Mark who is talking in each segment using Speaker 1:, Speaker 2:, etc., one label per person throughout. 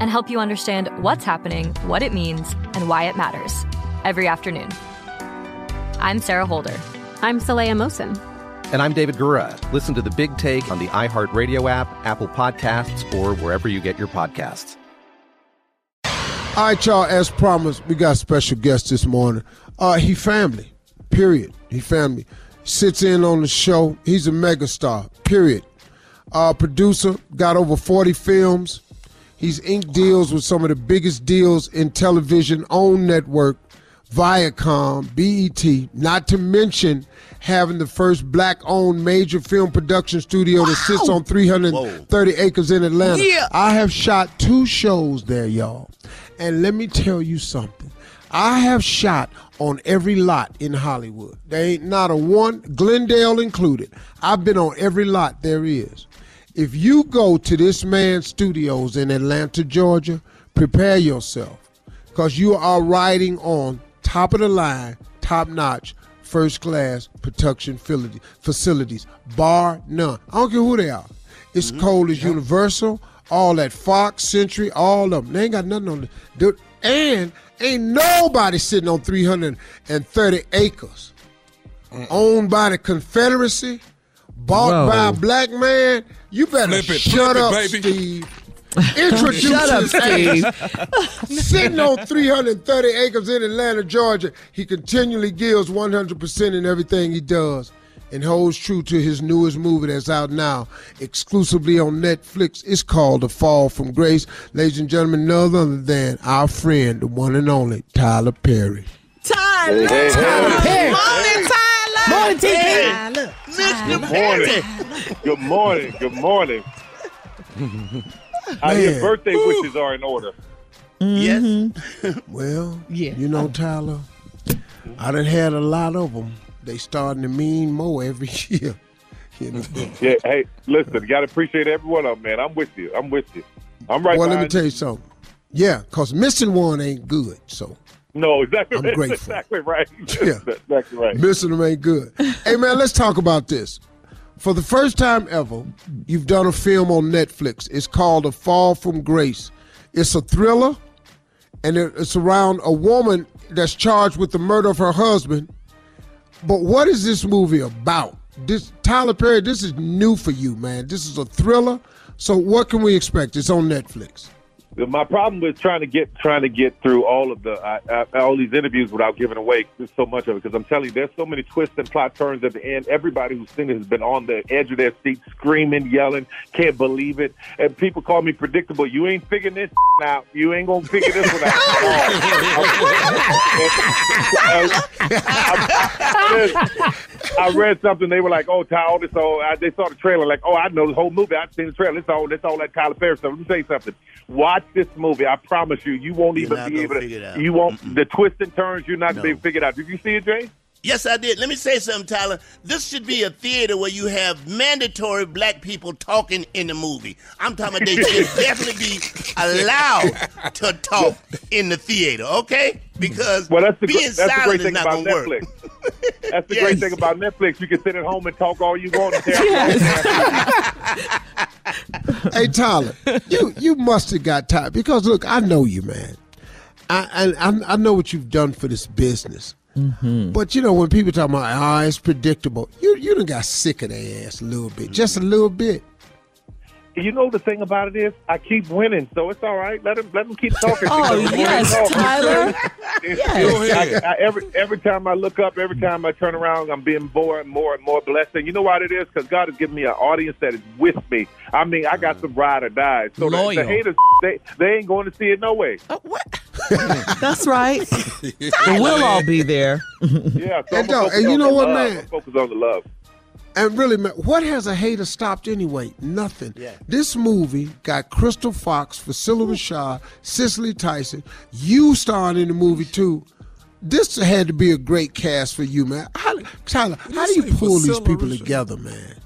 Speaker 1: And help you understand what's happening, what it means, and why it matters every afternoon. I'm Sarah Holder.
Speaker 2: I'm Saleha Mohsin.
Speaker 3: And I'm David Gura. Listen to The Big Take on the iHeartRadio app, Apple Podcasts, or wherever you get your podcasts.
Speaker 4: All right, y'all. As promised, we got special guest this morning. Uh, he family. Period. He family. Sits in on the show. He's a megastar. Period. Uh, producer. Got over forty films. He's inked deals with some of the biggest deals in television on network, Viacom, BET. Not to mention having the first black-owned major film production studio wow. that sits on 330 Whoa. acres in Atlanta. Yeah. I have shot two shows there, y'all. And let me tell you something. I have shot on every lot in Hollywood. There ain't not a one, Glendale included. I've been on every lot there is. If you go to this man's studios in Atlanta, Georgia, prepare yourself because you are riding on top of the line, top notch, first class production facilities, bar none. I don't care who they are. It's mm-hmm. cold as Universal all that Fox, Century, all of them. They ain't got nothing on the. And ain't nobody sitting on 330 acres mm owned by the Confederacy, bought Whoa. by a black man. You better flip it, shut up, it, Steve. Introduce Shut up, Steve. Sitting on 330 acres in Atlanta, Georgia, he continually gives 100% in everything he does and holds true to his newest movie that's out now, exclusively on Netflix. It's called The Fall from Grace. Ladies and gentlemen, none other than our friend, the one and only Tyler Perry.
Speaker 5: Tyler! Hey, hey,
Speaker 4: Tyler
Speaker 5: Perry! Morning, Tyler!
Speaker 4: Morning,
Speaker 5: Tyler!
Speaker 6: Mr. Perry! Good morning. Good morning. How your birthday Ooh. wishes are in order.
Speaker 5: Mm-hmm.
Speaker 4: Yes. well, yeah. you know, Tyler, I done had a lot of them they starting to mean more every year. You know?
Speaker 6: yeah, hey, listen, you got to appreciate every one of them, man. I'm with you. I'm with you. I'm right.
Speaker 4: Well, let me tell you something. Yeah, because missing one ain't good. So.
Speaker 6: No, exactly.
Speaker 4: I'm grateful.
Speaker 6: exactly right.
Speaker 4: Yeah,
Speaker 6: exactly right.
Speaker 4: Missing them ain't good. hey, man, let's talk about this. For the first time ever, you've done a film on Netflix. It's called A Fall from Grace. It's a thriller, and it's around a woman that's charged with the murder of her husband but what is this movie about? this Tyler Perry, this is new for you, man. This is a thriller. So what can we expect? It's on Netflix.
Speaker 6: My problem with trying to get trying to get through all of the uh, all these interviews without giving away so much of it because I'm telling you, there's so many twists and plot turns at the end. Everybody who's seen it has been on the edge of their seat, screaming, yelling, can't believe it. And people call me predictable. You ain't figuring this out. You ain't gonna figure this one out. I read something. They were like, "Oh, Tyler, this all." They saw the trailer, like, "Oh, I know the whole movie. I've seen the trailer. It's all. It's all that Tyler Perry stuff." Let me say something. Watch this movie. I promise you, you won't
Speaker 7: You're
Speaker 6: even be able
Speaker 7: figure it
Speaker 6: to.
Speaker 7: out.
Speaker 6: You won't. The twists and turns, you're not be able to figure it out. Did you see it, Jay?
Speaker 7: Yes, I did. Let me say something, Tyler. This should be a theater where you have mandatory black people talking in the movie. I'm talking about they should definitely be allowed to talk in the theater, okay? Because
Speaker 6: Well, that's the,
Speaker 7: being
Speaker 6: that's the great thing about
Speaker 7: going to work.
Speaker 6: Netflix. That's the
Speaker 7: Yes.
Speaker 6: great thing about Netflix. You can sit at home and talk all you want. And tear
Speaker 4: hey Tyler, you you must have got tired because look, I know you, man. I I I- I know what you've done for this business. But you know when people talk about ah, it's predictable, you you done got sick of their ass a little bit, just a little bit.
Speaker 6: You know the thing about it is, I keep winning, so it's all right. Let them let them keep talking.
Speaker 8: Oh,
Speaker 6: because the
Speaker 8: yes,
Speaker 6: talk,
Speaker 8: Tyler.
Speaker 6: Yes. I, I, every every time I look up, every time I turn around, I'm being more and more and more blessed. And you know what it is? Because God has given me an audience that is with me. I mean, I got some ride or die. So the, the haters, they they ain't going to see it no way.
Speaker 8: Uh, That's right. we'll all be there.
Speaker 6: Yeah. So
Speaker 4: And
Speaker 6: I'm focus
Speaker 4: and you know what, man?
Speaker 6: I'm focused on the love.
Speaker 4: And really, man, what has a hater stopped anyway? Nothing. This movie got Crystal Fox, Phylicia Rashad, Cicely Tyson. You starring in the movie too. This had to be a great cast for you, man. How, Tyler, how do you pull these people together, man?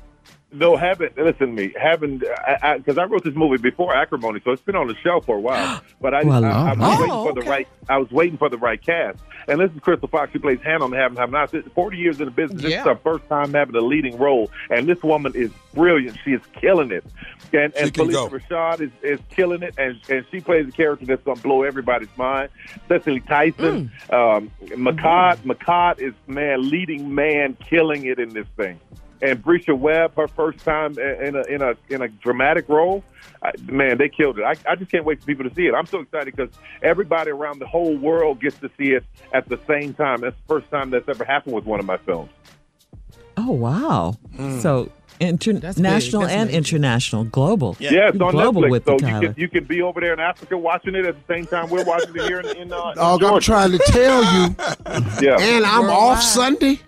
Speaker 6: No, having listen to me, having because I, because I wrote this movie before Acrimony, so it's been on the shelf for a while. But I,
Speaker 8: Well,
Speaker 6: I, I was
Speaker 8: oh,
Speaker 6: waiting for the right. I was waiting for the right cast. And this is Crystal Fox. She plays Hannah on Have and Have Nots. Forty years in the business. This is her first time having a leading role, and this woman is brilliant. She is killing it. And and Phylicia
Speaker 9: go.
Speaker 6: Rashad is, is killing it, and and she plays a character that's gonna blow everybody's mind. Cicely Tyson, um, Mehcad, Mehcad is man leading man, killing it in this thing. And Bresha Webb, her first time in a in a in a dramatic role, I, man, they killed it. I, I just can't wait for people to see it. I'm so excited because everybody around the whole world gets to see it at the same time. That's the first time that's ever happened with one of my films.
Speaker 8: Oh wow! So international That's
Speaker 7: That's
Speaker 8: and
Speaker 7: major.
Speaker 8: international, global.
Speaker 6: Yeah, it's on
Speaker 8: global
Speaker 6: Netflix,
Speaker 8: with
Speaker 6: so
Speaker 8: the
Speaker 6: you
Speaker 8: Tyler.
Speaker 6: can you can be over there in Africa watching it at the same time we're watching it here in, in, uh, in
Speaker 4: Dog, I'm trying to tell you,
Speaker 6: Yeah,
Speaker 4: and I'm off Sunday.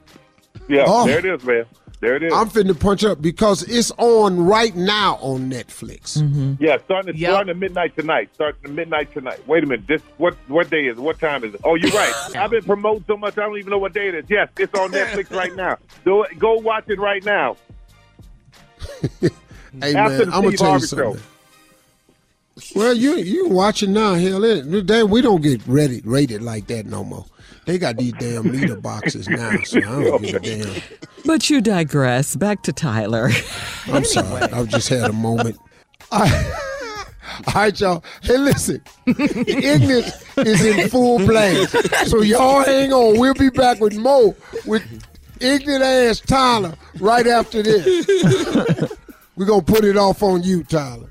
Speaker 6: yeah,
Speaker 4: Oh.
Speaker 6: there it is, man. There it is.
Speaker 4: I'm finna punch up because it's on right now on Netflix. Mm-hmm.
Speaker 6: Yeah, starting at,
Speaker 8: Yep.
Speaker 6: starting at midnight tonight. Starting at midnight tonight. Wait a minute. This what what day is it? What time is it? Oh, you're right. I've been promoting so much I don't even know what day it is. Yes, it's on Netflix right now. Go go watch it right now.
Speaker 4: Hey
Speaker 6: After
Speaker 4: man, I'm gonna
Speaker 6: Steve
Speaker 4: tell you
Speaker 6: Harvey
Speaker 4: something.
Speaker 6: show.
Speaker 4: Well, you you watching now. Hell, it, they, we don't get ready rated like that no more. They got these damn meter boxes now, so I don't give a damn.
Speaker 8: But you digress. Back to Tyler.
Speaker 4: I'm sorry, I've just had a moment. All right. All right, y'all. Hey, listen. Ignorance is in full play. So y'all hang on. We'll be back with more with ignorant ass Tyler right after this. We're going to put it off on you, Tyler.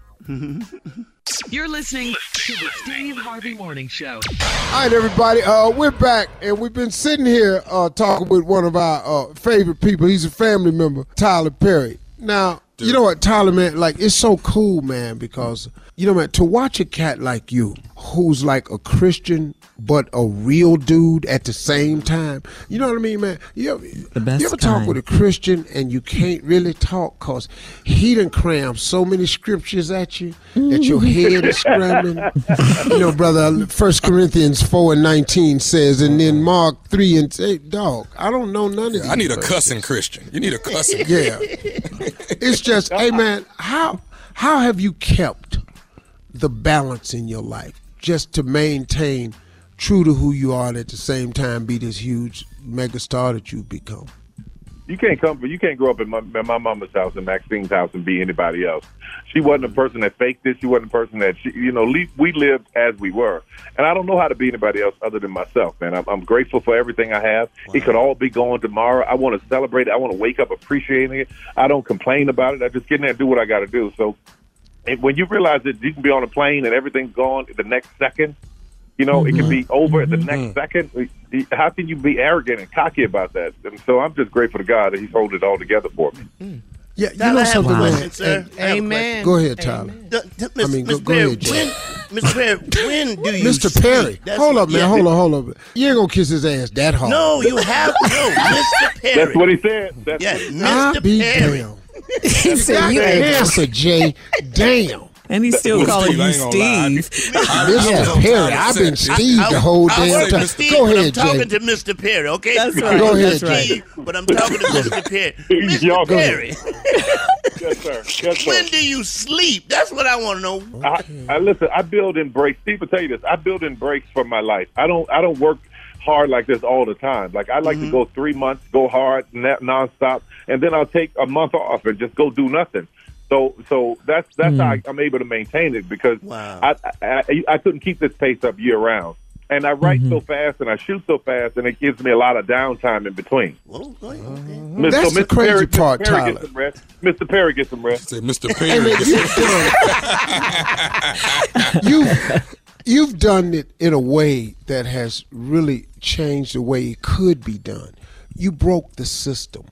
Speaker 5: You're listening to the Steve Harvey Morning Show.
Speaker 4: All right, everybody. Uh, we're back, and we've been sitting here uh, talking with one of our uh, favorite people. He's a family member, Tyler Perry. Now, you know what, Tyler, man? Like, it's so cool, man, because you know, man, to watch a cat like you, who's like a Christian but a real dude at the same time. You know what I mean, man? You ever,
Speaker 8: The best
Speaker 4: you ever talk with a Christian and you can't really talk because he done crammed so many scriptures at you that your head is scrambling. you know, brother, First Corinthians 4 and 19 says, and then Mark 3 and 8, dog, I don't know none of these.
Speaker 9: I need a cussing Christian. You need a cussing.
Speaker 4: Yeah. it's just, hey, man, how how have you kept the balance in your life just to maintain true to who you are and at the same time be this huge megastar that you've become?
Speaker 6: You can't come, you can't grow up in my, in my mama's house and Maxine's house and be anybody else. She wasn't a person that faked this. She wasn't a person that she, you know, le- we lived as we were. And I don't know how to be anybody else other than myself, man. I'm, I'm grateful for everything I have. It could all be gone tomorrow. I want to celebrate it. I want to wake up appreciating it. I don't complain about it. I just get in there and do what I got to do. So and when you realize that you can be on a plane and everything's gone the next second, you know, it can mm-hmm. be over at the mm-hmm. next second. How can you be arrogant and cocky about that? And so I'm just grateful to God that He's holding it all together for me. Mm.
Speaker 4: Yeah, you know
Speaker 7: I have
Speaker 4: something,
Speaker 7: question,
Speaker 4: man.
Speaker 7: sir.
Speaker 4: and-
Speaker 7: I have a
Speaker 8: Amen.
Speaker 4: Go ahead, Tyler.
Speaker 7: D- d-
Speaker 4: I mean, go- go
Speaker 7: Perry,
Speaker 4: ahead, Jay.
Speaker 7: when, Perry, when do you
Speaker 4: Mr. Perry,
Speaker 7: That's-
Speaker 4: hold up, man.
Speaker 7: yeah,
Speaker 4: hold on, hold up. You ain't gonna kiss his ass that hard.
Speaker 7: No, you have to know, Mr. Perry.
Speaker 6: That's what he said. That's
Speaker 7: Yes,
Speaker 4: I'll
Speaker 7: Mr.
Speaker 4: be
Speaker 7: Perry.
Speaker 4: damn.
Speaker 8: He said
Speaker 4: got
Speaker 8: you
Speaker 4: the
Speaker 8: ain't.
Speaker 4: answer, Jay. Damn.
Speaker 8: And he's still
Speaker 9: Well,
Speaker 8: calling
Speaker 9: Steve,
Speaker 8: you
Speaker 9: ain't gonna lie.
Speaker 8: Steve.
Speaker 4: Mr. Perry, I've been Steve the whole
Speaker 7: I
Speaker 4: damn time.
Speaker 7: Steve,
Speaker 4: Go ahead,
Speaker 7: I'm talking
Speaker 4: Jay.
Speaker 7: to Mr. Perry, okay?
Speaker 8: That's right,
Speaker 4: Go ahead,
Speaker 7: with
Speaker 4: Jay.
Speaker 7: Steve, but I'm talking to Mr. Perry.
Speaker 6: Y'all
Speaker 7: Mr. Perry,
Speaker 6: yes, sir. Yes, sir.
Speaker 7: when do you sleep? That's what I want to know.
Speaker 6: I, I listen. I build in breaks. Steve will tell you this. I build in breaks for my life. I don't. I don't work hard like this all the time. Like I like to mm-hmm. go three months, go hard, na- nonstop, and then I'll take a month off and just go do nothing. So, so that's that's mm. how I, I'm able to maintain it because
Speaker 7: Wow.
Speaker 6: I, I I I couldn't keep this pace up year round. And I write so mm-hmm. fast and I shoot so fast, and it gives me a lot of downtime in between.
Speaker 7: Well, go ahead, mm-hmm. okay.
Speaker 6: Miss-
Speaker 4: That's the crazy
Speaker 6: Perry, Mr.
Speaker 4: part,
Speaker 6: Perry
Speaker 4: Tyler.
Speaker 6: Gets some rest. Mr. Perry gets some rest.
Speaker 9: Say, Mr. Perry.
Speaker 4: then you've done, it in a way that has really changed the way it could be done. You broke the system.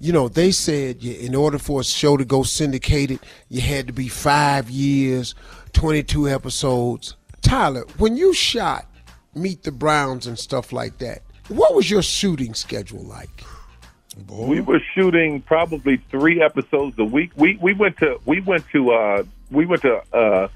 Speaker 4: You know, they said in order for a show to go syndicated, you had to be five years, 22 episodes. Tyler, when you shot Meet the Browns and stuff like that, what was your shooting schedule like?
Speaker 6: We were shooting probably three episodes a week. We we went to we went to uh we went to uh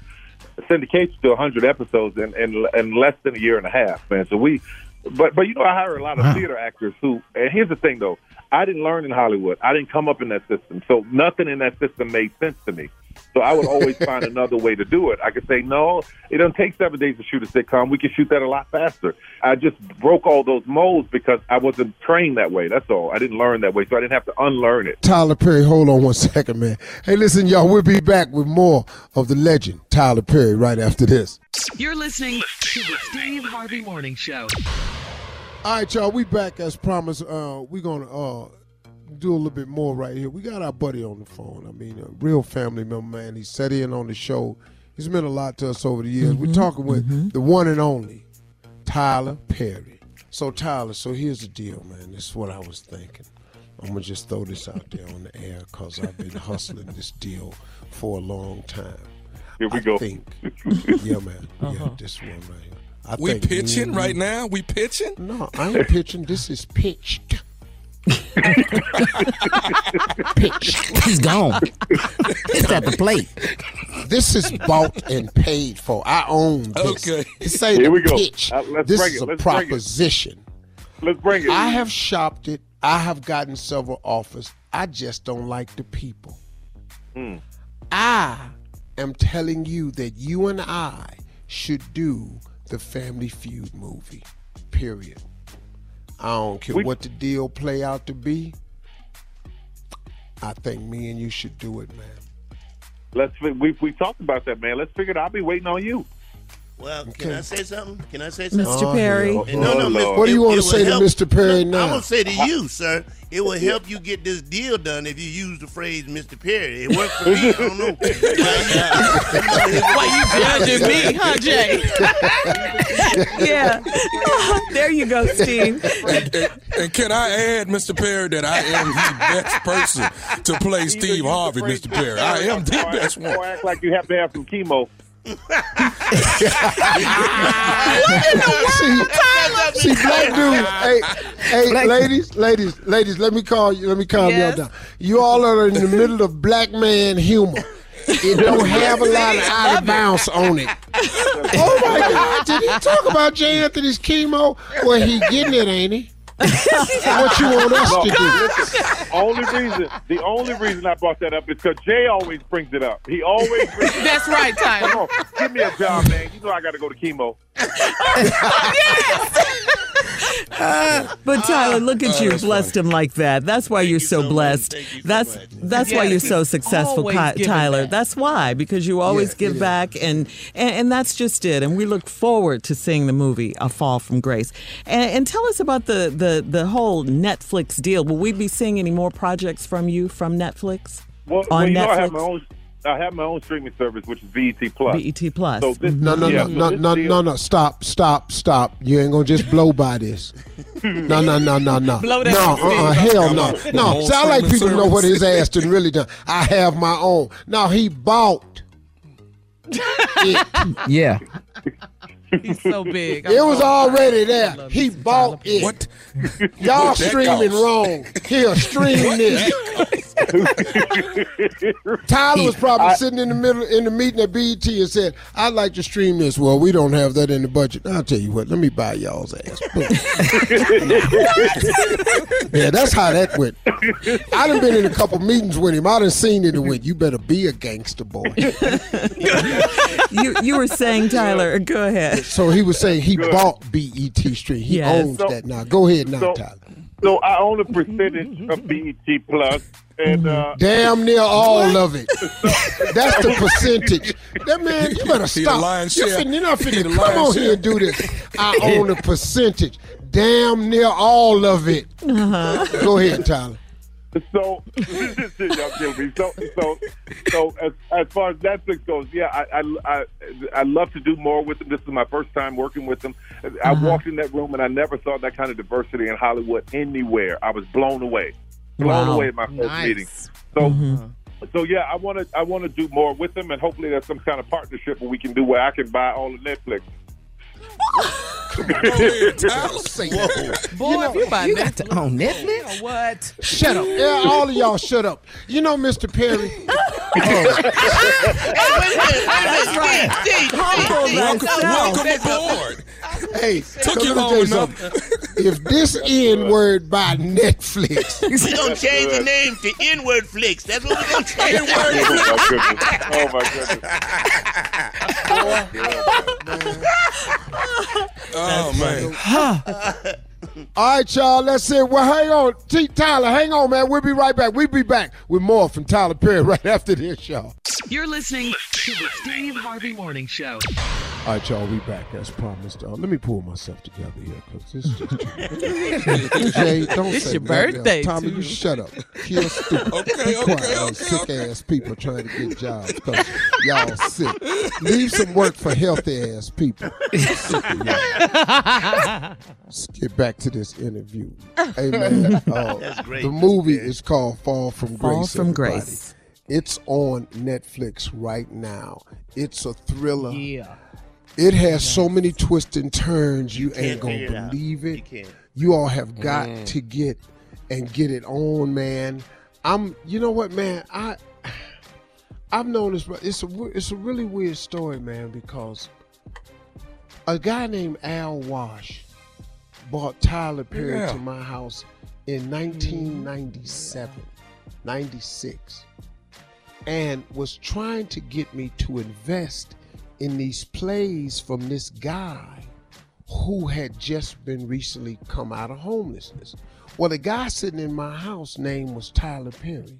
Speaker 6: syndication to 100 episodes in, in in less than a year and a half, man. So we but but you know I hire a lot of theater actors who and here's the thing though. I didn't learn in Hollywood. I didn't come up in that system. So nothing in that system made sense to me. So I would always find another way to do it. I could say, no, it doesn't take seven days to shoot a sitcom. We can shoot that a lot faster. I just broke all those molds because I wasn't trained that way. That's all. I didn't learn that way, so I didn't have to unlearn it.
Speaker 4: Tyler Perry, hold on one second, man. Hey, listen, y'all, we'll be back with more of the legend, Tyler Perry, right after this.
Speaker 5: You're listening to the Steve Harvey Morning Show.
Speaker 4: All right, y'all, we back as promised. Uh, we're gonna uh, do a little bit more right here. We got our buddy on the phone. I mean, a real family member, man. He sat in on the show. He's meant a lot to us over the years. We're talking with the one and only Tyler Perry. So, Tyler, so here's the deal, man. This is what I was thinking. I'm gonna just throw this out there on the air because I've been hustling this deal for a long time.
Speaker 6: Here we
Speaker 4: I
Speaker 6: go.
Speaker 4: Think, yeah, man. Yeah, this one right here. I
Speaker 9: we
Speaker 4: think
Speaker 9: pitching
Speaker 4: and
Speaker 9: right now? We pitching?
Speaker 4: no, I ain't pitching. This is pitched. pitched.
Speaker 8: He's gone. it's at the plate.
Speaker 4: This is bought and paid for. I own this.
Speaker 9: Okay.
Speaker 4: This ain't
Speaker 6: Here
Speaker 4: a
Speaker 6: we go.
Speaker 4: pitch.
Speaker 6: Uh, let's
Speaker 4: this
Speaker 6: bring
Speaker 4: is
Speaker 6: it.
Speaker 4: a
Speaker 6: Let's bring
Speaker 4: proposition.
Speaker 6: Let's bring it.
Speaker 4: I have shopped it. I have gotten several offers. I just don't like the people.
Speaker 6: Hmm.
Speaker 4: I am telling you that you and I should do the Family Feud movie. Period. I don't care
Speaker 6: We-
Speaker 4: what the deal play out to be. I think me and you should do it, man.
Speaker 6: Let's we we talked about that, man. Let's figure it. out. I'll be waiting on you.
Speaker 7: Well, can
Speaker 4: Okay.
Speaker 7: I say something? Can I say something?
Speaker 8: Mr. Perry.
Speaker 4: hell.
Speaker 7: And no, no,
Speaker 6: Oh,
Speaker 7: Miss-
Speaker 4: What do you
Speaker 7: it-
Speaker 4: wanna
Speaker 7: it will
Speaker 4: say to Mr. Perry
Speaker 7: No,
Speaker 4: now?
Speaker 7: I'm gonna say to you, sir, it will help you get this deal done if you use the phrase Mr. Perry. It worked for me. I don't know.
Speaker 8: Why you judging me, huh, Jay? yeah. there you go, Steve.
Speaker 9: And, and can I add, Mr. Perry, that I am the best person to play Steve Harvey, Mr. Perry. I am the
Speaker 6: or-
Speaker 9: best Don't
Speaker 6: act like you have to have some chemo.
Speaker 4: see, see, black dudes. Hey, hey, ladies, ladies, ladies. Let me call you. Let me calm
Speaker 8: Yes.
Speaker 4: y'all down. You all are in the middle of black man humor. It don't have a lot of out of bounds on it. oh my God! Did he talk about J. Anthony's chemo? Well, he getting it, ain't he? what you want us
Speaker 6: No,
Speaker 4: to do?
Speaker 6: Oh, listen, only reason, the only reason I brought that up is because Jay always brings it up. He always brings it up.
Speaker 8: That's right,
Speaker 6: Come
Speaker 8: Tyler.
Speaker 6: on, give me a job, man. You know I got to go to chemo.
Speaker 8: But Tyler, ah. look at
Speaker 9: Oh,
Speaker 8: you,
Speaker 9: that's
Speaker 8: blessed him like that. That's why you're so,
Speaker 7: so
Speaker 8: blessed.
Speaker 7: Thank you so
Speaker 8: that's
Speaker 7: much.
Speaker 8: that's why you're so successful,
Speaker 10: always
Speaker 8: Tyler.
Speaker 10: back.
Speaker 8: That's why because you always
Speaker 4: Yeah,
Speaker 8: give back, and, and and that's just it. And we look forward to seeing the movie A Fall from Grace. And, and tell us about the the the whole Netflix deal. Will we be seeing any more projects from you from Netflix?
Speaker 6: Well,
Speaker 8: On
Speaker 6: well you know, I have
Speaker 8: Netflix?
Speaker 6: My own. I have my own streaming service, which is BET Plus.
Speaker 8: BET E Plus.
Speaker 6: So this, mm-hmm.
Speaker 4: No, no,
Speaker 6: yeah,
Speaker 4: no,
Speaker 6: so
Speaker 4: no,
Speaker 6: this
Speaker 4: no,
Speaker 6: deal-
Speaker 4: no, no. Stop, stop, stop. You ain't gonna just blow by this. No, no, no, no, no.
Speaker 10: Blow that
Speaker 4: no,
Speaker 10: shit,
Speaker 4: uh-uh, hell no. No,
Speaker 9: whole
Speaker 4: sound like
Speaker 9: streaming
Speaker 4: people know what his ass done really done. I have my own. No, he bought. it.
Speaker 10: Yeah. He's so big.
Speaker 4: It was already there. He bought it.
Speaker 9: What?
Speaker 4: Y'all
Speaker 9: What
Speaker 4: streaming
Speaker 9: cost?
Speaker 4: wrong. Here, stream this. Tyler was probably sitting in the middle in the meeting at BET and said, "I'd like to stream this." Well, we don't have that in the budget. I'll tell you what. Let me buy y'all's ass. Yeah, that's how that went. I done been in a couple meetings with him. I done seen it and went, "You better be a gangster boy."
Speaker 8: you you were saying Tyler. Go ahead.
Speaker 4: So he was saying he bought BET Stream. He
Speaker 8: Yes.
Speaker 4: owns
Speaker 6: So-
Speaker 4: that now. Go ahead now,
Speaker 6: so-
Speaker 4: Tyler.
Speaker 6: So I own a percentage of BET Plus, and mm-hmm. uh,
Speaker 4: Damn near all of it. That's the percentage. That man, you better
Speaker 9: He
Speaker 4: stop.
Speaker 9: lion's
Speaker 4: You're,
Speaker 9: share.
Speaker 4: finna, you're not
Speaker 9: He
Speaker 4: finna come on
Speaker 9: share.
Speaker 4: here and do this. I own a percentage. Damn near all of it. Uh-huh. Go ahead, Tyler.
Speaker 6: so y'all kill me. So so so as as far as Netflix goes, yeah, I I I, I love to do more with them. This is my first time working with them. I uh-huh. walked in that room and I never saw that kind of diversity in Hollywood anywhere. I was blown away, blown
Speaker 8: Wow.
Speaker 6: away at my first
Speaker 10: Nice.
Speaker 6: meeting. So. So yeah, I want to I want to do more with them, and hopefully there's some kind of partnership where we can do where I can buy all of Netflix.
Speaker 9: Go ahead, Tyler.
Speaker 4: Say that.
Speaker 10: Boy,
Speaker 4: You know,
Speaker 10: if you buy
Speaker 8: you
Speaker 10: Netflix,
Speaker 8: got to own Netflix?
Speaker 10: what?
Speaker 4: Shut up. Yeah, all of y'all shut up. You know, Mr. Perry.
Speaker 9: Welcome, welcome aboard.
Speaker 4: Hey,
Speaker 9: Took
Speaker 4: so
Speaker 9: you
Speaker 4: let
Speaker 9: long enough.
Speaker 4: If this N word by Netflix,
Speaker 7: We're going to change the name to N-word flicks. That's what we're going to change.
Speaker 6: oh my goodness! Oh my goodness!
Speaker 9: Oh man.
Speaker 4: All right, y'all. Let's see. Well, hang on. T. Tyler, hang on, man. We'll be right back. We'll be back with more from Tyler Perry right after this, y'all.
Speaker 11: You're listening to the Steve Harvey Morning Show.
Speaker 4: All right, y'all. We back as promised. Uh, let me pull myself together here because this is just too Jay, don't
Speaker 10: It's
Speaker 4: say
Speaker 10: your
Speaker 4: nothing else.
Speaker 10: birthday,
Speaker 4: Tommy,
Speaker 10: too.
Speaker 4: you shut up. Kill stupid.
Speaker 9: Okay,
Speaker 4: Be quiet,
Speaker 9: okay, okay,
Speaker 4: sick
Speaker 9: okay.
Speaker 4: ass people trying to get jobs because y'all sick. Leave some work for healthy ass people. Sick of y'all. Let's get back to this interview. Hey man, uh,
Speaker 7: That's great.
Speaker 4: the movie is called Fall from Grace.
Speaker 8: Fall from
Speaker 4: everybody.
Speaker 8: Grace.
Speaker 4: It's on Netflix right now. It's a thriller.
Speaker 10: Yeah.
Speaker 4: It has so many twists and turns you, ain't gonna
Speaker 7: figure it out.
Speaker 4: believe it.
Speaker 7: You can't.
Speaker 4: You all have got mm-hmm. to get and get it on, man. I'm. You know what, man? I. I've known this. but It's a. It's a really weird story, man, because a guy named Al Wash bought Tyler Perry
Speaker 9: Yeah.
Speaker 4: to my house in 1997, 96, and was trying to get me to invest in these plays from this guy who had just been recently come out of homelessness. Well, the guy sitting in my house name was Tyler Perry.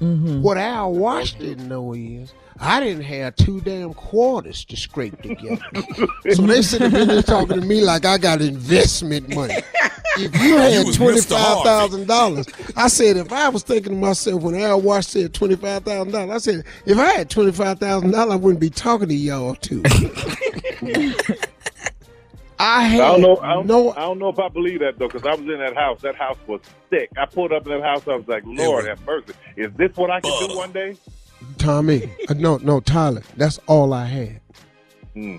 Speaker 4: Mm-hmm. What Al Wash didn't know is I didn't have two damn quarters to scrape together. so they sitting there talking to me like I got investment money. If you
Speaker 9: You
Speaker 4: had
Speaker 9: was
Speaker 4: twenty
Speaker 9: Mr.
Speaker 4: five
Speaker 9: Harvey.
Speaker 4: thousand dollars, I said if I was thinking to myself when Al Wash said twenty five thousand dollars, I said if I had twenty five thousand dollars, I wouldn't be talking to y'all too. I
Speaker 6: I don't know. I don't,
Speaker 4: no
Speaker 6: I don't know if I believe that though, because I was in that house. That house was sick. I pulled up in that house. I was like, Lord
Speaker 9: was
Speaker 6: have mercy. Is this what I can do one day?
Speaker 4: Tommy. uh, No, no, Tyler. That's all I had.
Speaker 6: Hmm.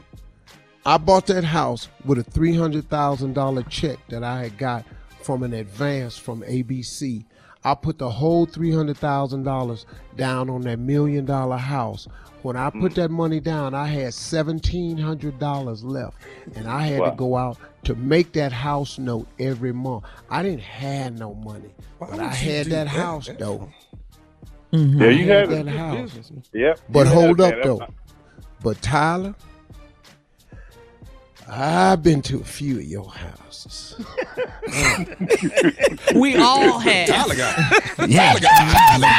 Speaker 4: I bought that house with a three hundred thousand dollar check that I had got from an advance from ABC. I put the whole three hundred thousand dollars down on that million dollar house. When I put that money down, I had seventeen hundred dollars left, and I had
Speaker 6: Wow.
Speaker 4: to go out to make that house note every month. I didn't have no money,
Speaker 9: Why
Speaker 4: but I had that
Speaker 9: that?
Speaker 4: house
Speaker 9: That's-
Speaker 4: though.
Speaker 6: Yeah, mm-hmm. you
Speaker 4: I
Speaker 6: had
Speaker 4: that house.
Speaker 6: Yep.
Speaker 4: But
Speaker 6: you
Speaker 4: hold up though. But Tyler, I've been to a few of your houses.
Speaker 10: We all have.
Speaker 9: Tyler got, Tyler got an island,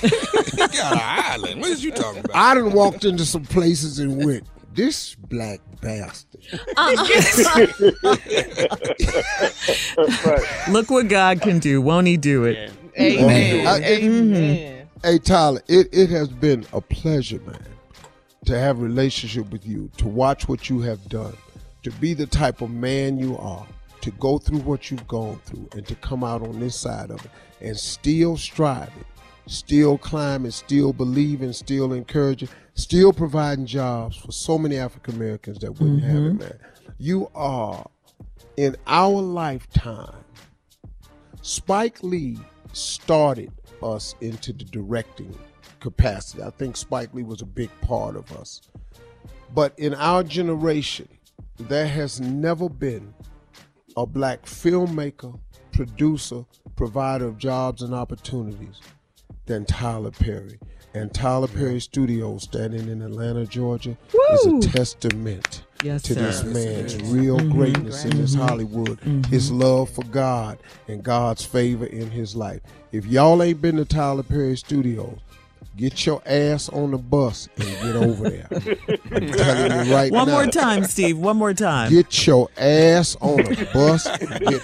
Speaker 9: boy. he got an island. What is you talking about?
Speaker 4: I done walked into some places and went, this black bastard. Uh-uh.
Speaker 8: Look what God can do. Won't He do it?
Speaker 10: Amen.
Speaker 4: I- uh, it-
Speaker 10: Amen. Mm-hmm.
Speaker 4: Hey Tyler, it, it has been a pleasure, man, to have a relationship with you, to watch what you have done, to be the type of man you are, to go through what you've gone through, and to come out on this side of it and still striving, still climbing, still believing, still encouraging, still providing jobs for so many African Americans that wouldn't have mm-hmm. it, man. You are in our lifetime Spike Lee started us into the directing capacity. I think Spike Lee was a big part of us. But in our generation, there has never been a black filmmaker, producer, provider of jobs and opportunities than Tyler Perry. And Tyler Perry Studios, standing in Atlanta, Georgia, is a testament
Speaker 8: Yes,
Speaker 4: to this
Speaker 8: sir.
Speaker 4: man's real mm-hmm. greatness in this mm-hmm. Hollywood, mm-hmm. his love for God, and God's favor in his life. If y'all ain't been to Tyler Perry Studios, Get your ass on the bus and get over there. I'm telling you right
Speaker 8: One
Speaker 4: now.
Speaker 8: more time, Steve. One more time.
Speaker 4: Get your ass on the bus.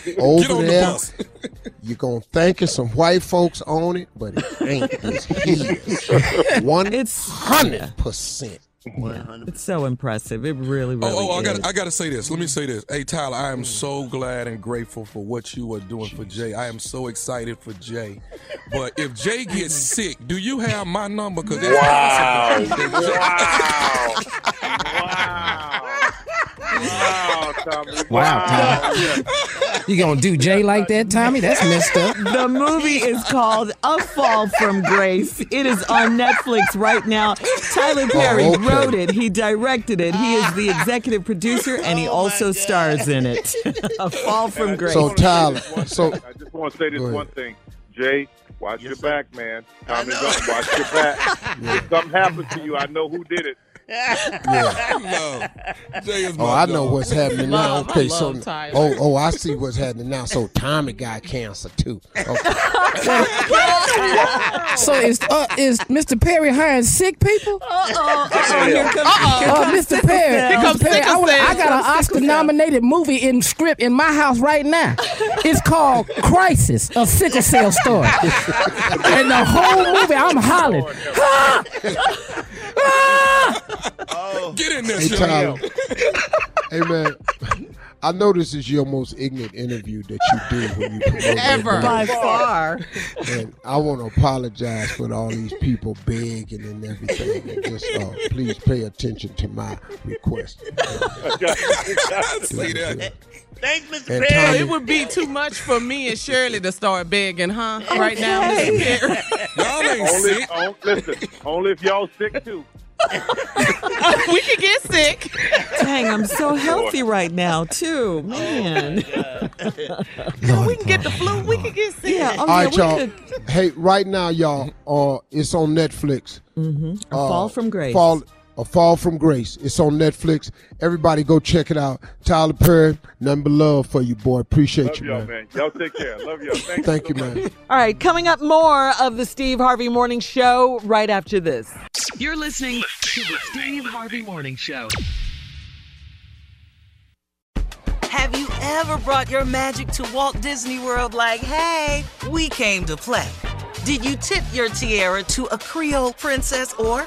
Speaker 4: Get over
Speaker 9: get
Speaker 4: there.
Speaker 9: The
Speaker 4: You're going to thank some white folks on it, but it ain't. It's 100%.
Speaker 8: It's,
Speaker 4: yeah.
Speaker 8: It's so impressive. It really, really.
Speaker 9: Oh, oh I got, I got to say this. Let me say this. Hey, Tyler, I am mm. so glad and grateful for what you are doing for Jay. I am so excited for Jay. But if Jay gets sick, do you have my number? Because
Speaker 6: wow, wow, wow, wow, Tommy.
Speaker 12: wow. wow. You gonna do Jay like that, Tommy? That's messed up.
Speaker 8: The movie is called A Fall from Grace. It is on Netflix right now. Tyler oh, Perry
Speaker 4: Oh, okay.
Speaker 8: wrote it. He directed it. He is the executive producer, and he oh, also stars in it. A Fall from Grace.
Speaker 4: So Tyler, so.
Speaker 6: I just want to say this one thing. Jay, watch your
Speaker 7: Yes, sir.
Speaker 6: back, man. Tommy,
Speaker 7: know.
Speaker 6: Gunn, watch your back. If something happens to you, I know who did it.
Speaker 9: No, Jay is my
Speaker 4: Oh, I know
Speaker 9: dog.
Speaker 4: what's happening now.
Speaker 10: Love- I
Speaker 4: Okay, so oh, oh, I see what's happening now. So Tommy got cancer too. Okay.
Speaker 12: So is uh, is Mr. Perry hiring sick people?
Speaker 8: Uh-oh, uh-oh, here comes, here
Speaker 12: Uh,
Speaker 8: comes
Speaker 12: Mr. Perry,
Speaker 8: Sickle
Speaker 12: Mr.
Speaker 10: comes
Speaker 12: Perry, I,
Speaker 10: Sickle
Speaker 12: wanna- I got an Oscar-nominated movie in script in my house right now. It's called Crisis: A Sickle Cell Story. and the whole movie, I'm hollering. Ah!
Speaker 9: Get in there,
Speaker 4: Hey
Speaker 9: Jay.
Speaker 4: Tyler. hey man, I know this is your most ignorant interview that you did when you promote your
Speaker 10: Ever.
Speaker 8: by far.
Speaker 4: And I want to apologize for all these people begging and everything. And just uh, please pay attention to my request.
Speaker 9: See that?
Speaker 7: Thanks, Mr.
Speaker 4: And
Speaker 7: Perry.
Speaker 4: Tommy-
Speaker 10: It would be too much for me and Shirley to start begging, huh? Right now, Mr. Perry.
Speaker 9: Y'all ain't
Speaker 6: Only,
Speaker 9: sick.
Speaker 6: on, listen, only if y'all sick too.
Speaker 10: we could get sick.
Speaker 8: Dang, I'm so healthy right now, too. Man.
Speaker 10: we can get the flu. We can get sick.
Speaker 8: Yeah, oh,
Speaker 4: All
Speaker 8: yeah,
Speaker 4: right,
Speaker 8: we
Speaker 4: y'all.
Speaker 8: could-
Speaker 4: Hey, right now, y'all. Uh, it's on Netflix.
Speaker 8: A
Speaker 4: Uh,
Speaker 8: Fall from Grace.
Speaker 4: Fall, a Fall from Grace. It's on Netflix. Everybody, go check it out. Tyler Perry, nothing but love for you, boy. Appreciate
Speaker 6: Love
Speaker 4: you,
Speaker 6: y'all,
Speaker 4: man.
Speaker 6: man. Y'all take care. Love y'all. Thank,
Speaker 4: Thank you,
Speaker 6: so much.
Speaker 4: man.
Speaker 8: All right, coming up more of the Steve Harvey Morning Show right after this.
Speaker 11: You're listening to the Steve Harvey Morning Show.
Speaker 5: Have you ever brought your magic to Walt Disney World like, hey, we came to play? Did you tip your tiara to a Creole princess or